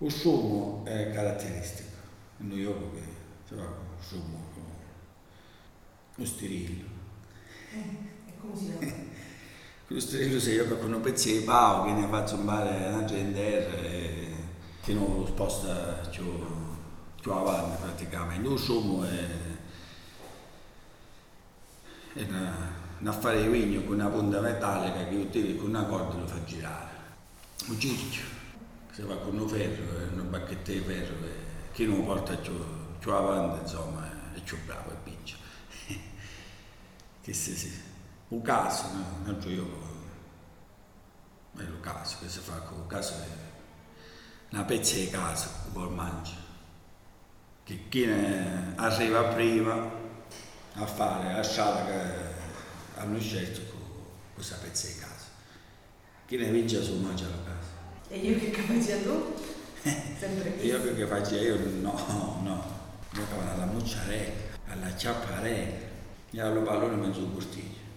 Il sumo è caratteristico, non io che con il sumo, lo stirillo. E come si chiama? Lo stirillo si gioca con un pezzo di pavo che ne fa zombare gente e che non lo sposta più, più avanti praticamente. Il sumo è, è un affare di vigno con una punta metallica che utilizza con una corda e lo fa girare. Un ciccio si fa con un ferro, una bacchetta di ferro e chi non porta più, più avanti insomma è più bravo e vince. che sì, sì. Un caso, no? un altro gioco è il caso che si fa con il caso una pezza di caso poi mangia. Che chi ne arriva prima a fare la strada che hanno scelto con questa pezza di caso. Chi ne vince su mangia la casa. E io che capacità tu? Sempre qui. Io che facevo io no, no, giocavo alla mozzarella, alla ciapparella, e allo pallone mezzo cortiglio.